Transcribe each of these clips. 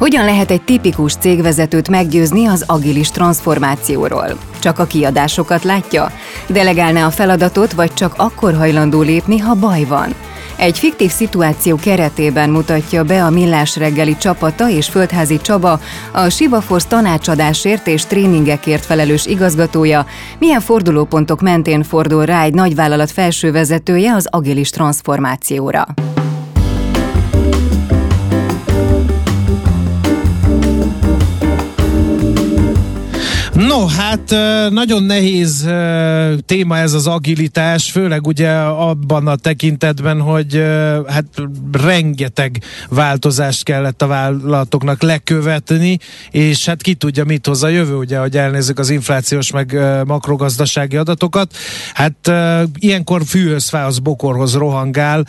Hogyan lehet egy tipikus cégvezetőt meggyőzni az agilis transformációról? Csak a kiadásokat látja? Delegálná a feladatot, vagy csak akkor hajlandó lépni, ha baj van? Egy fiktív szituáció keretében mutatja be a Millás reggeli csapata és Földházi Csaba, a Siva Force tanácsadásért és tréningekért felelős igazgatója, milyen fordulópontok mentén fordul rá egy nagyvállalat felsővezetője az agilis transformációra. No, hát nagyon nehéz téma ez az agilitás, főleg ugye abban a tekintetben, hogy hát rengeteg változást kellett a vállalatoknak lekövetni, és hát ki tudja, mit hoz a jövő, ugye, hogy elnézzük az inflációs meg makrogazdasági adatokat. Hát ilyenkor fűhöz, fához, bokorhoz rohangál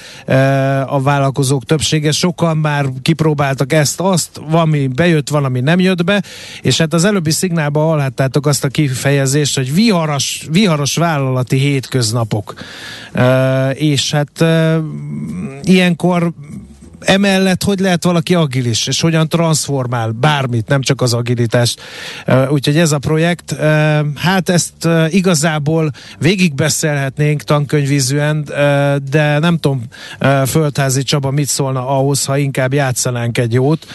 a vállalkozók többsége. Sokan már kipróbáltak ezt, azt, valami bejött, valami nem jött be, és hát az előbbi szignálban hallhatták hallottátok azt a kifejezést, hogy viharos, viharos vállalati hétköznapok. Uh, és hát uh, ilyenkor emellett hogy lehet valaki agilis, és hogyan transformál bármit, nem csak az agilitást. Úgyhogy ez a projekt, hát ezt igazából végigbeszélhetnénk tankönyvízűen, de nem tudom, Földházi Csaba mit szólna ahhoz, ha inkább játszanánk egy jót.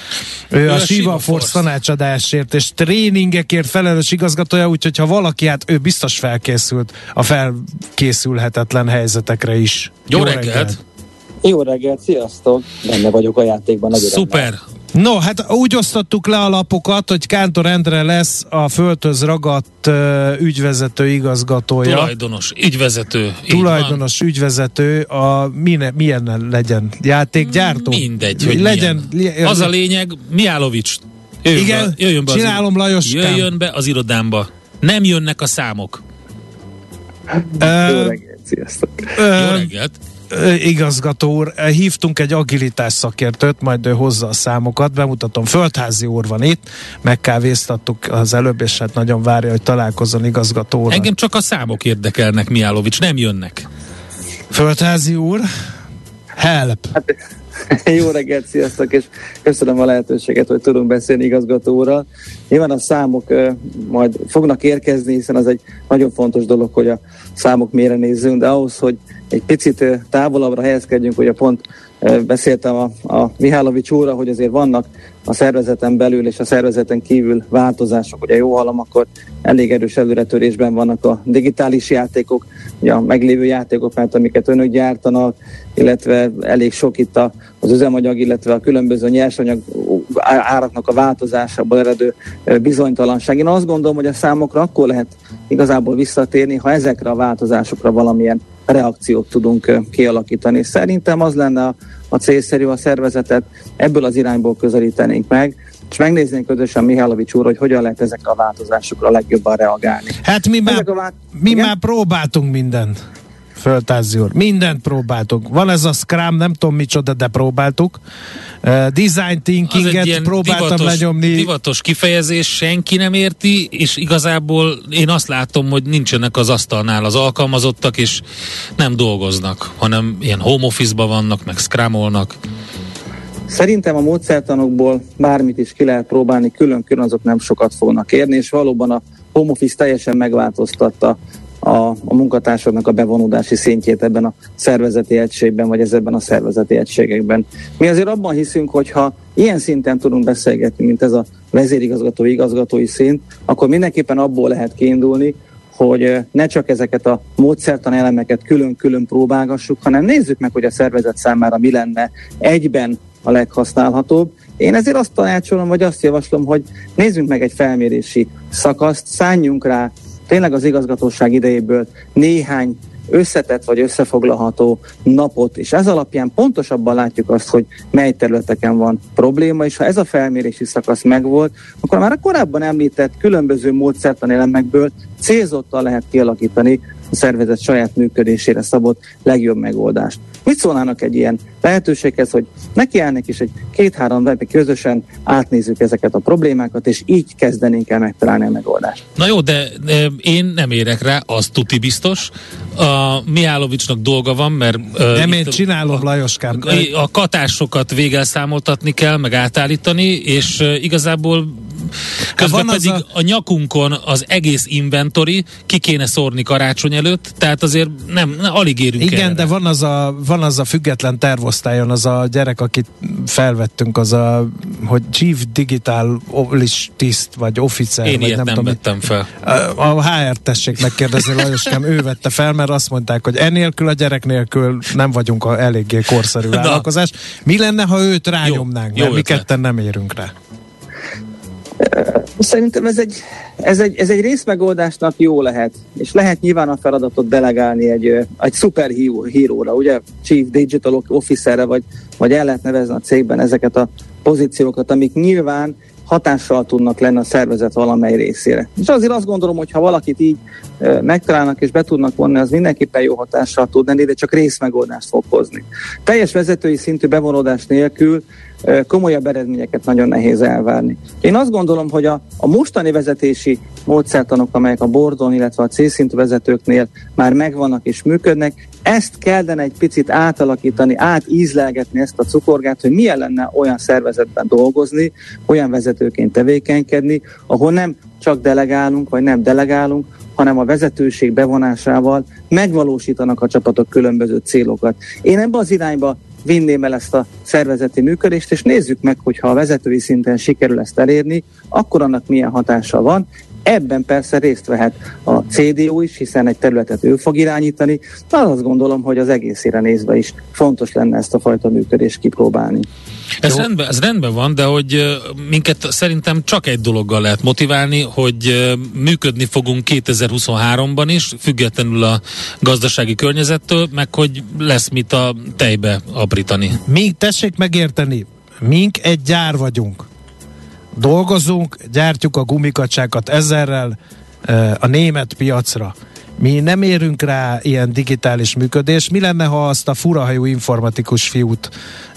Ő, ő a, a Siva Force tanácsadásért és tréningekért felelős igazgatója, úgyhogy ha valaki, hát ő biztos felkészült a felkészülhetetlen helyzetekre is. Jó, Jó reggelt! reggelt. Jó reggelt, sziasztok! Benne vagyok a játékban. Nagyon Szuper! No, hát úgy osztottuk le a lapokat, hogy Kántor Endre lesz a földhöz ragadt uh, ügyvezető igazgatója. Tulajdonos ügyvezető. Tulajdonos ügyvezető, a milyen, milyen legyen? Játékgyártó? Mindegy, hogy legyen. Milyen. Az a lényeg, Miálovics, jöjjön Igen, be, jöjjön be csinálom az, Lajos. Jöjjön be az irodámba. Nem jönnek a számok. Jó reggelt, sziasztok. Jó reggelt igazgató úr, hívtunk egy agilitás szakértőt, majd ő hozza a számokat, bemutatom, Földházi úr van itt, megkávéztattuk az előbb, és hát nagyon várja, hogy találkozzon igazgató úr. Engem csak a számok érdekelnek, Miálovics, nem jönnek. Földházi úr, help! Hát, jó reggelt, sziasztok, és köszönöm a lehetőséget, hogy tudunk beszélni igazgatóra. Nyilván a számok uh, majd fognak érkezni, hiszen az egy nagyon fontos dolog, hogy a számok mére nézzünk, de ahhoz, hogy egy picit távolabbra helyezkedjünk, ugye pont beszéltem a, a Mihálovics úrra, hogy azért vannak a szervezeten belül és a szervezeten kívül változások. Ugye jó hallom, akkor elég erős előretörésben vannak a digitális játékok, ugye a meglévő játékok, mert amiket önök gyártanak, illetve elég sok itt az üzemanyag, illetve a különböző nyersanyag áraknak a változásából eredő bizonytalanság. Én azt gondolom, hogy a számokra akkor lehet igazából visszatérni, ha ezekre a változásokra valamilyen reakciót tudunk kialakítani. Szerintem az lenne a, célszerű a szervezetet, ebből az irányból közelítenénk meg, és megnéznénk közösen Mihálovics úr, hogy hogyan lehet ezekre a változásokra legjobban reagálni. Hát mi, már, vá- mi már próbáltunk mindent. Föltázi úr. Mindent próbáltuk. Van ez a Scrum, nem tudom micsoda, de próbáltuk. Uh, design thinkinget próbáltam divatos, lenyomni. Divatos kifejezés, senki nem érti, és igazából én azt látom, hogy nincsenek az asztalnál az alkalmazottak, és nem dolgoznak, hanem ilyen home office-ba vannak, meg scrumolnak. Szerintem a módszertanokból bármit is ki lehet próbálni, külön-külön azok nem sokat fognak érni, és valóban a home office teljesen megváltoztatta a, a munkatársaknak a bevonódási szintjét ebben a szervezeti egységben, vagy ezekben a szervezeti egységekben. Mi azért abban hiszünk, hogy ha ilyen szinten tudunk beszélgetni, mint ez a vezérigazgató igazgatói szint, akkor mindenképpen abból lehet kiindulni, hogy ne csak ezeket a módszertan elemeket külön-külön próbálgassuk, hanem nézzük meg, hogy a szervezet számára mi lenne egyben a leghasználhatóbb. Én ezért azt tanácsolom, vagy azt javaslom, hogy nézzünk meg egy felmérési szakaszt, szálljunk rá tényleg az igazgatóság idejéből néhány összetett vagy összefoglalható napot, és ez alapján pontosabban látjuk azt, hogy mely területeken van probléma, és ha ez a felmérési szakasz megvolt, akkor már a korábban említett különböző módszertan elemekből célzottan lehet kialakítani a szervezet saját működésére szabott legjobb megoldást. Mit szólnának egy ilyen lehetőséghez, hogy nekiállnak is egy két-három webbe közösen átnézzük ezeket a problémákat, és így kezdenénk el megtalálni a megoldást. Na jó, de, én nem érek rá, az tuti biztos. A Miálovicsnak dolga van, mert... Nem én csinálom, Lajoskám. A, katásokat végelszámoltatni kell, meg átállítani, és igazából Közben van pedig a... a nyakunkon az egész inventory ki kéne szórni karácsony előtt, tehát azért nem, nem alig érünk Igen, erre. de van az, a, van az a független tervosztályon, az a gyerek, akit felvettünk, az a, hogy Chief Digital tiszt, vagy officer. Én vagy ilyet nem, nem tudom, vettem fel. A, a HR tessék megkérdezni, Lajoskám, ő vette fel, mert azt mondták, hogy enélkül a gyerek nélkül nem vagyunk a eléggé korszerű vállalkozás. Mi lenne, ha őt rányomnánk, jó, mert jó mi ketten nem érünk rá? Szerintem ez egy, ez egy, ez egy részmegoldásnak jó lehet, és lehet nyilván a feladatot delegálni egy, egy szuperhíróra, ugye Chief Digital Officerre, vagy, vagy el lehet nevezni a cégben ezeket a pozíciókat, amik nyilván hatással tudnak lenni a szervezet valamely részére. És azért azt gondolom, hogy ha valakit így megtalálnak és be tudnak vonni, az mindenképpen jó hatással tud lenni, de csak részmegoldást fog hozni. Teljes vezetői szintű bevonódás nélkül komolyabb eredményeket nagyon nehéz elvárni. Én azt gondolom, hogy a, a mostani vezetési módszertanok, amelyek a bordon, illetve a C-szintű vezetőknél már megvannak és működnek, ezt kellene egy picit átalakítani, átízlelgetni ezt a cukorgát, hogy milyen lenne olyan szervezetben dolgozni, olyan vezetőként tevékenykedni, ahol nem csak delegálunk, vagy nem delegálunk, hanem a vezetőség bevonásával megvalósítanak a csapatok különböző célokat. Én ebbe az irányba vinném el ezt a szervezeti működést, és nézzük meg, hogy ha a vezetői szinten sikerül ezt elérni, akkor annak milyen hatása van, Ebben persze részt vehet a CDU is, hiszen egy területet ő fog irányítani, de azt gondolom, hogy az egészére nézve is fontos lenne ezt a fajta működést kipróbálni. Ez rendben, ez rendben van, de hogy minket szerintem csak egy dologgal lehet motiválni, hogy működni fogunk 2023-ban is, függetlenül a gazdasági környezettől, meg hogy lesz mit a tejbe aprítani. Mi, tessék megérteni, mink egy gyár vagyunk dolgozunk, gyártjuk a gumikacsákat ezerrel a német piacra. Mi nem érünk rá ilyen digitális működés. Mi lenne, ha azt a furahajú informatikus fiút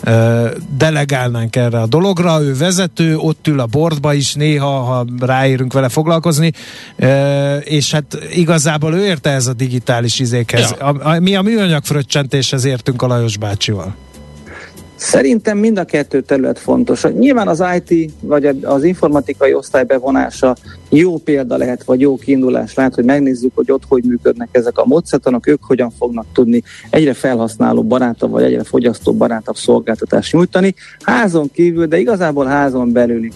ö, delegálnánk erre a dologra? Ő vezető, ott ül a bordba is néha, ha ráérünk vele foglalkozni, ö, és hát igazából ő érte ez a digitális izékhez. Ja. A, a, mi a műanyag fröccsentéshez értünk a Lajos bácsival. Szerintem mind a kettő terület fontos. Nyilván az IT vagy az informatikai osztály bevonása jó példa lehet, vagy jó kiindulás lehet, hogy megnézzük, hogy ott hogy működnek ezek a módszertanok, ők hogyan fognak tudni egyre felhasználó barátabb, vagy egyre fogyasztó barátabb szolgáltatást nyújtani, házon kívül, de igazából házon belül is.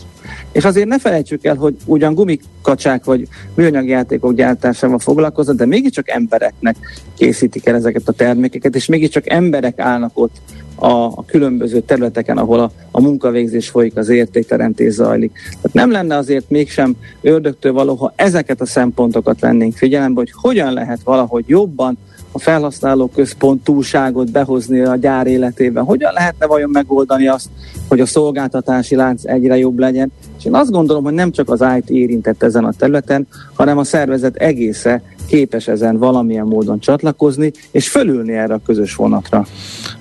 És azért ne felejtsük el, hogy ugyan gumikacsák vagy műanyag játékok gyártásával foglalkoznak, de mégiscsak embereknek készítik el ezeket a termékeket, és mégiscsak emberek állnak ott a, a különböző területeken, ahol a, a munkavégzés folyik, az értékteremtés zajlik. Tehát nem lenne azért mégsem ördögtől való, ha ezeket a szempontokat lennénk figyelembe, hogy hogyan lehet valahogy jobban a felhasználó központúságot behozni a gyár életében. Hogyan lehetne vajon megoldani azt, hogy a szolgáltatási lánc egyre jobb legyen? És én azt gondolom, hogy nem csak az IT érintett ezen a területen, hanem a szervezet egésze képes ezen valamilyen módon csatlakozni, és fölülni erre a közös vonatra.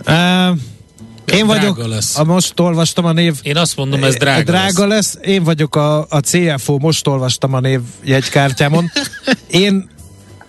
Uh, én vagyok, lesz. A, most olvastam a név. Én azt mondom, ez drága, drága lesz. lesz. Én vagyok a, a CFO, most olvastam a név jegykártyámon. Én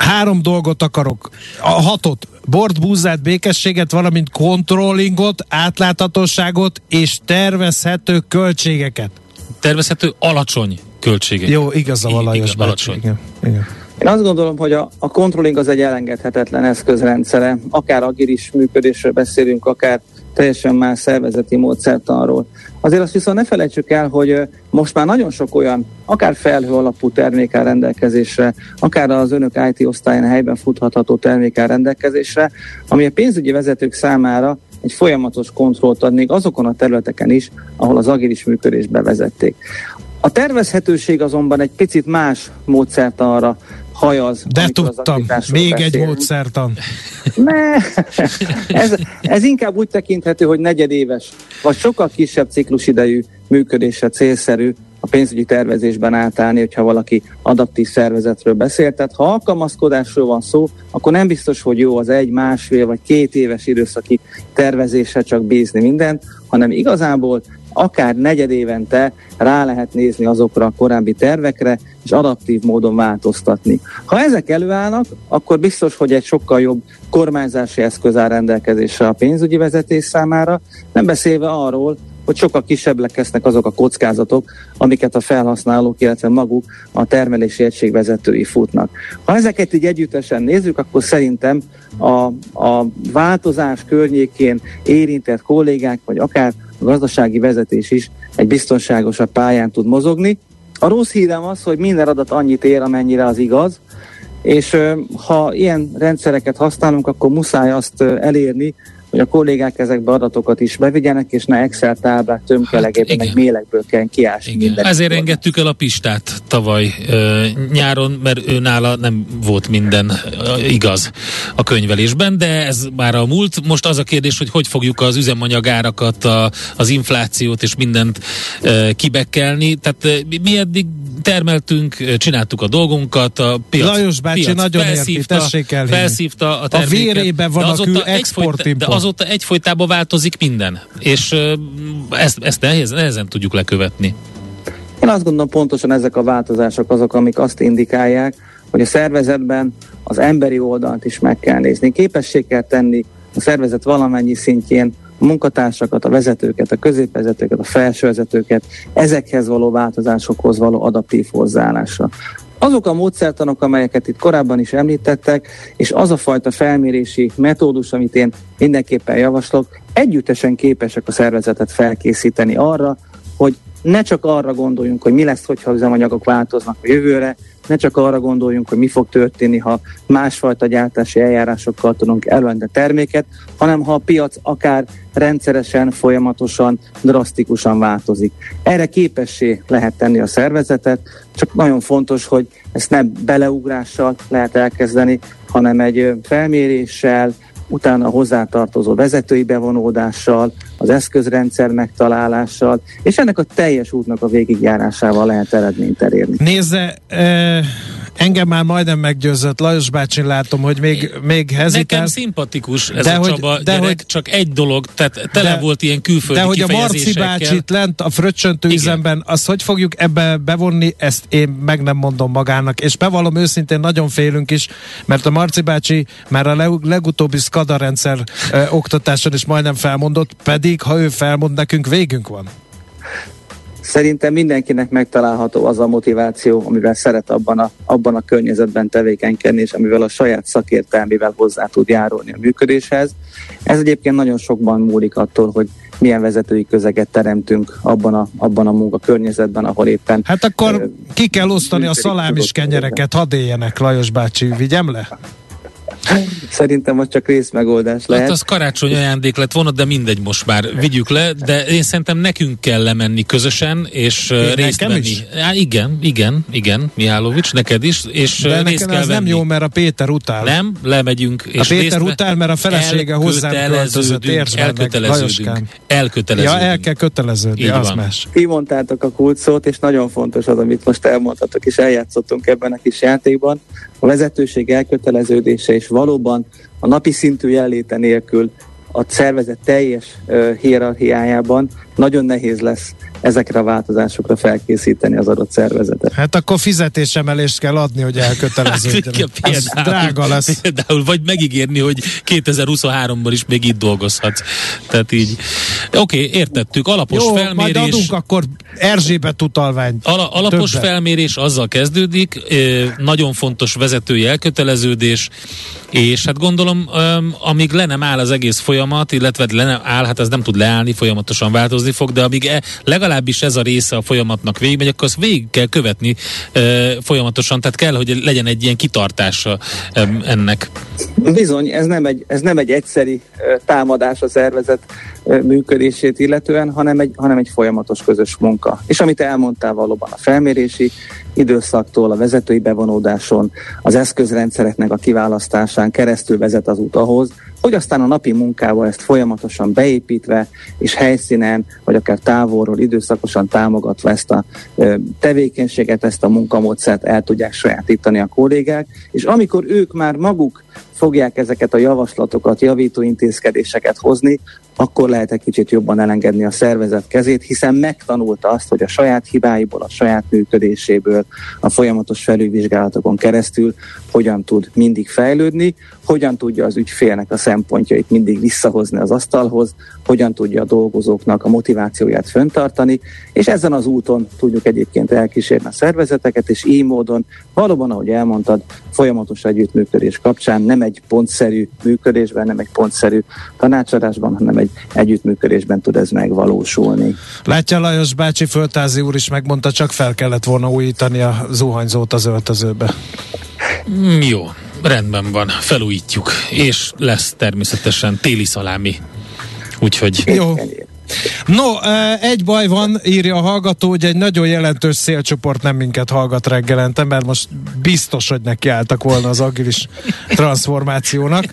három dolgot akarok. A hatot. Bort, búzát, békességet, valamint controllingot, átláthatóságot és tervezhető költségeket. Tervezhető alacsony költségek. Jó, igaza van Lajos alacsony. Igen, igen. Én azt gondolom, hogy a, a controlling az egy elengedhetetlen eszközrendszere. Akár agilis működésről beszélünk, akár teljesen más szervezeti módszertanról. Azért azt viszont ne felejtsük el, hogy most már nagyon sok olyan, akár felhő alapú termék áll rendelkezésre, akár az önök IT osztályán helyben futhatható termék áll rendelkezésre, ami a pénzügyi vezetők számára egy folyamatos kontrollt ad még azokon a területeken is, ahol az agilis működést bevezették. A tervezhetőség azonban egy picit más módszert arra hajaz. De tudtam, még beszélünk. egy módszertan. Ne, ez, ez inkább úgy tekinthető, hogy negyedéves, vagy sokkal kisebb ciklusidejű működésre célszerű a pénzügyi tervezésben átállni, hogyha valaki adaptív szervezetről beszél. Tehát ha alkalmazkodásról van szó, akkor nem biztos, hogy jó az egy, másfél vagy két éves időszaki tervezésre csak bízni mindent, hanem igazából akár negyedévente rá lehet nézni azokra a korábbi tervekre, és adaptív módon változtatni. Ha ezek előállnak, akkor biztos, hogy egy sokkal jobb kormányzási eszköz áll rendelkezésre a pénzügyi vezetés számára, nem beszélve arról, hogy sokkal kisebbek lesznek azok a kockázatok, amiket a felhasználók, illetve maguk a termelési egységvezetői futnak. Ha ezeket így együttesen nézzük, akkor szerintem a, a változás környékén érintett kollégák, vagy akár a gazdasági vezetés is egy biztonságosabb pályán tud mozogni. A rossz hírem az, hogy minden adat annyit ér, amennyire az igaz, és ha ilyen rendszereket használunk, akkor muszáj azt elérni, hogy a kollégák ezekbe adatokat is bevigyenek, és ne Excel táblák tömkelegében, hát, meg mélekből kell kiásni minden. Ezért korban. engedtük el a Pistát tavaly ö, nyáron, mert ő nála nem volt minden ö, igaz a könyvelésben, de ez már a múlt. Most az a kérdés, hogy hogy fogjuk az üzemanyagárakat, a, az inflációt és mindent ö, kibekkelni. Tehát ö, mi eddig termeltünk, csináltuk a dolgunkat, a piac, Lajos bácsi piac nagyon felszívta, érti, tessék el felszívta a terméket. A vérében van a kül export De azóta egyfolytában változik minden, és ezt, ezt nehéz, nehezen tudjuk lekövetni. Én azt gondolom pontosan ezek a változások azok, amik azt indikálják, hogy a szervezetben az emberi oldalt is meg kell nézni. Képesség kell tenni a szervezet valamennyi szintjén a munkatársakat, a vezetőket, a középvezetőket, a felsővezetőket, ezekhez való változásokhoz való adaptív hozzáállásra. Azok a módszertanok, amelyeket itt korábban is említettek, és az a fajta felmérési metódus, amit én mindenképpen javaslok, együttesen képesek a szervezetet felkészíteni arra, hogy ne csak arra gondoljunk, hogy mi lesz, hogyha üzemanyagok változnak a jövőre, ne csak arra gondoljunk, hogy mi fog történni, ha másfajta gyártási eljárásokkal tudunk előenni terméket, hanem ha a piac akár rendszeresen, folyamatosan, drasztikusan változik. Erre képessé lehet tenni a szervezetet, csak nagyon fontos, hogy ezt nem beleugrással lehet elkezdeni, hanem egy felméréssel, utána a hozzátartozó vezetői bevonódással, az eszközrendszer megtalálással, és ennek a teljes útnak a végigjárásával lehet eredményt elérni. Nézze, e- Engem már majdnem meggyőzött, Lajos bácsi látom, hogy még, még hezitál. Nekem szimpatikus ez de a hogy, Csaba de gyerek, hogy, csak egy dolog, tehát tele de, volt ilyen külföldi De hogy a Marci bácsit lent a fröccsöntő üzemben, azt hogy fogjuk ebbe bevonni, ezt én meg nem mondom magának, és bevallom őszintén nagyon félünk is, mert a Marci bácsi már a legutóbbi SCADA rendszer ö, oktatáson is majdnem felmondott, pedig ha ő felmond, nekünk végünk van. Szerintem mindenkinek megtalálható az a motiváció, amivel szeret abban a, abban a környezetben tevékenykedni, és amivel a saját szakértelmével hozzá tud járulni a működéshez. Ez egyébként nagyon sokban múlik attól, hogy milyen vezetői közeget teremtünk abban a, abban a munkakörnyezetben, ahol éppen... Hát akkor ki kell osztani a szalámis kenyereket, hadd éljenek, Lajos bácsi, vigyem le? Szerintem az csak részmegoldás lehet. Hát az karácsony ajándék lett volna, de mindegy most már vigyük le, de én szerintem nekünk kell lemenni közösen, és én részt venni. Is? Há, igen, igen, igen, Mihálovics, neked is, és de részt kell ez venni. nem jó, mert a Péter utál. Nem, lemegyünk. És a Péter utál, mert a felesége hozzám költözött, értsd elköteleződünk. Elköteleződünk. Ja, el kell köteleződni, az van. más. Kimondtátok a kulcsszót, és nagyon fontos az, amit most elmondhatok, és eljátszottunk ebben a kis játékban. A vezetőség elköteleződése és valóban a napi szintű jelenléte nélkül a szervezet teljes hierarchiájában nagyon nehéz lesz ezekre a változásokra felkészíteni az adott szervezetet. Hát akkor fizetésemelést kell adni, hogy elköteleződjön. Hát, Ez drága lesz. Például, vagy megígérni, hogy 2023-ban is még itt dolgozhatsz. Tehát így. Oké, okay, értettük. Alapos Jó, felmérés. majd adunk akkor Erzsébet utalvány. Ala, alapos többet. felmérés azzal kezdődik, nagyon fontos vezetői elköteleződés, és hát gondolom, amíg le nem áll az egész folyamat, illetve le nem áll, hát ez nem tud leállni, folyamatosan változni fog, de amíg e, legalábbis ez a része a folyamatnak végigmegy, akkor azt végig kell követni folyamatosan, tehát kell, hogy legyen egy ilyen kitartása ennek. Bizony, ez nem egy, ez nem egy egyszeri támadás a szervezet működését illetően, hanem egy, hanem egy folyamatos közös munka. És amit elmondtál valóban a felmérési időszaktól, a vezetői bevonódáson, az eszközrendszereknek a kiválasztásán keresztül vezet az út ahhoz, hogy aztán a napi munkával ezt folyamatosan beépítve, és helyszínen, vagy akár távolról időszakosan támogatva ezt a tevékenységet, ezt a munkamódszert el tudják sajátítani a kollégák, és amikor ők már maguk fogják ezeket a javaslatokat, javító intézkedéseket hozni, akkor lehet egy kicsit jobban elengedni a szervezet kezét, hiszen megtanulta azt, hogy a saját hibáiból, a saját működéséből, a folyamatos felülvizsgálatokon keresztül hogyan tud mindig fejlődni, hogyan tudja az ügyfélnek a szempontjait mindig visszahozni az asztalhoz, hogyan tudja a dolgozóknak a motivációját föntartani, és ezen az úton tudjuk egyébként elkísérni a szervezeteket, és így módon valóban, ahogy elmondtad, folyamatos együttműködés kapcsán nem egy pontszerű működésben, nem egy pontszerű tanácsadásban, hanem egy együttműködésben tud ez megvalósulni. Látja Lajos bácsi Föltázi úr is megmondta, csak fel kellett volna újítani a zuhanyzót az öltözőbe. Mm, jó, rendben van, felújítjuk, és lesz természetesen téli szalámi. Úgyhogy... Jó. No, egy baj van, írja a hallgató, hogy egy nagyon jelentős szélcsoport nem minket hallgat reggelente, mert most biztos, hogy nekiálltak volna az agilis transformációnak.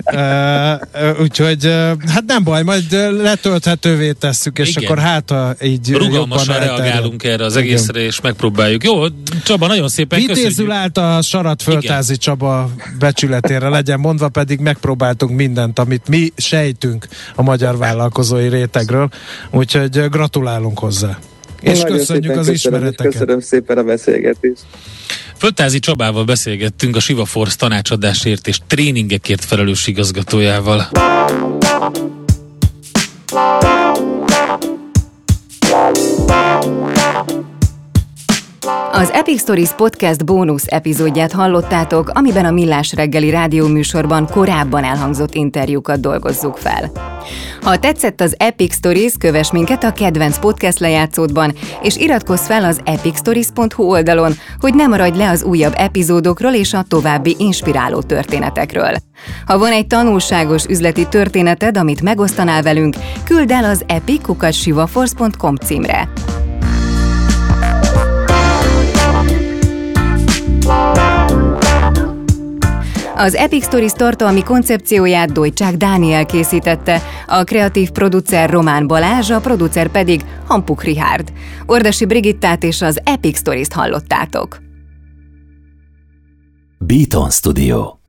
Úgyhogy hát nem baj, majd letölthetővé tesszük, és Igen. akkor hát ha így Rugalmasan reagálunk erre az egészre, Igen. és megpróbáljuk. Jó, Csaba, nagyon szépen Vitézül köszönjük. állt a Sarat Föltázi Csaba becsületére, legyen mondva, pedig megpróbáltunk mindent, amit mi sejtünk a magyar vállalkozói rétegről. Úgyhogy gratulálunk hozzá. És Nagyon köszönjük az köszönöm, ismereteket. Köszönöm szépen a beszélgetést. Föltázi Csabával beszélgettünk a Siva Force tanácsadásért és tréningekért felelős igazgatójával. Az Epic Stories Podcast bónusz epizódját hallottátok, amiben a Millás reggeli rádióműsorban korábban elhangzott interjúkat dolgozzuk fel. Ha tetszett az Epic Stories, kövess minket a kedvenc podcast lejátszódban, és iratkozz fel az epicstories.hu oldalon, hogy ne maradj le az újabb epizódokról és a további inspiráló történetekről. Ha van egy tanulságos üzleti történeted, amit megosztanál velünk, küld el az epic.sivaforce.com címre. Az Epic Stories tartalmi koncepcióját Dojcsák Dániel készítette, a kreatív producer Román Balázs, a producer pedig Hampuk Rihárd. Ordasi Brigittát és az Epic Stories-t hallottátok. Beaton Studio